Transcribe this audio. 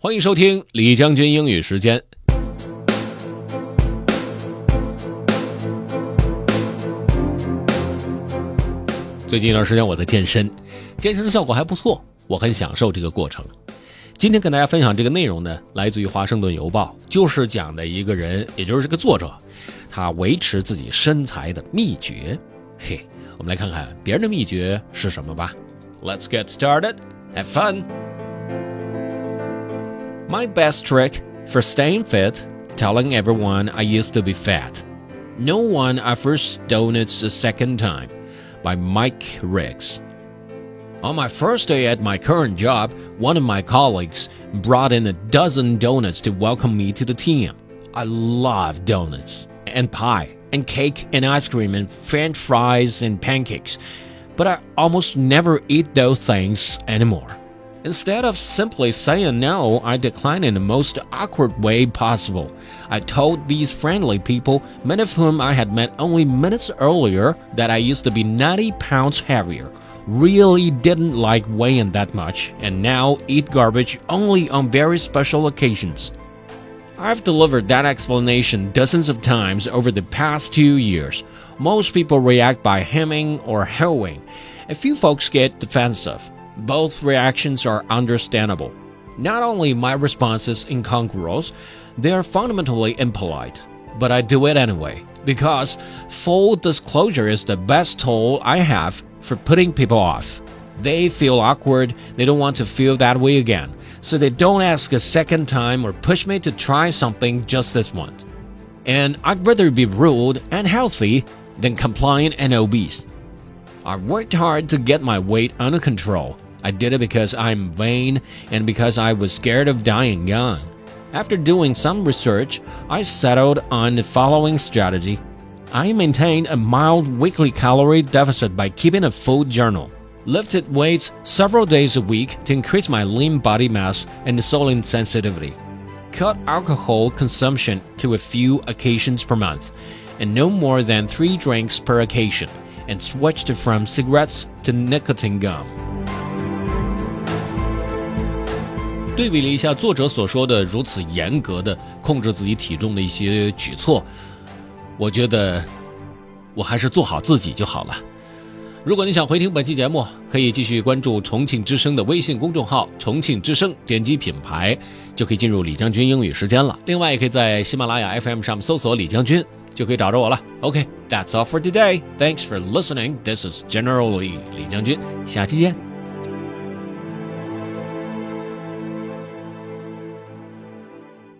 欢迎收听李将军英语时间。最近一段时间我在健身，健身的效果还不错，我很享受这个过程。今天跟大家分享这个内容呢，来自于《华盛顿邮报》，就是讲的一个人，也就是这个作者，他维持自己身材的秘诀。嘿，我们来看看别人的秘诀是什么吧。Let's get started. Have fun. My best trick for staying fit, telling everyone I used to be fat. No one offers donuts a second time. By Mike Riggs. On my first day at my current job, one of my colleagues brought in a dozen donuts to welcome me to the team. I love donuts and pie and cake and ice cream and french fries and pancakes, but I almost never eat those things anymore. Instead of simply saying no, I declined in the most awkward way possible. I told these friendly people, many of whom I had met only minutes earlier, that I used to be 90 pounds heavier, really didn't like weighing that much, and now eat garbage only on very special occasions. I've delivered that explanation dozens of times over the past two years. Most people react by hemming or hawing. A few folks get defensive. Both reactions are understandable. Not only my response is incongruous, they are fundamentally impolite. But I do it anyway, because full disclosure is the best tool I have for putting people off. They feel awkward, they don't want to feel that way again, so they don't ask a second time or push me to try something just this once. And I'd rather be rude and healthy than compliant and obese. I worked hard to get my weight under control I did it because I'm vain and because I was scared of dying young. After doing some research, I settled on the following strategy. I maintained a mild weekly calorie deficit by keeping a food journal. Lifted weights several days a week to increase my lean body mass and insulin sensitivity. Cut alcohol consumption to a few occasions per month, and no more than three drinks per occasion, and switched from cigarettes to nicotine gum. 对比了一下作者所说的如此严格的控制自己体重的一些举措，我觉得我还是做好自己就好了。如果你想回听本期节目，可以继续关注重庆之声的微信公众号“重庆之声”，点击品牌就可以进入李将军英语时间了。另外，也可以在喜马拉雅 FM 上面搜索“李将军”，就可以找着我了。OK，that's all for today. Thanks for listening. This is General Lee 李将军，下期见。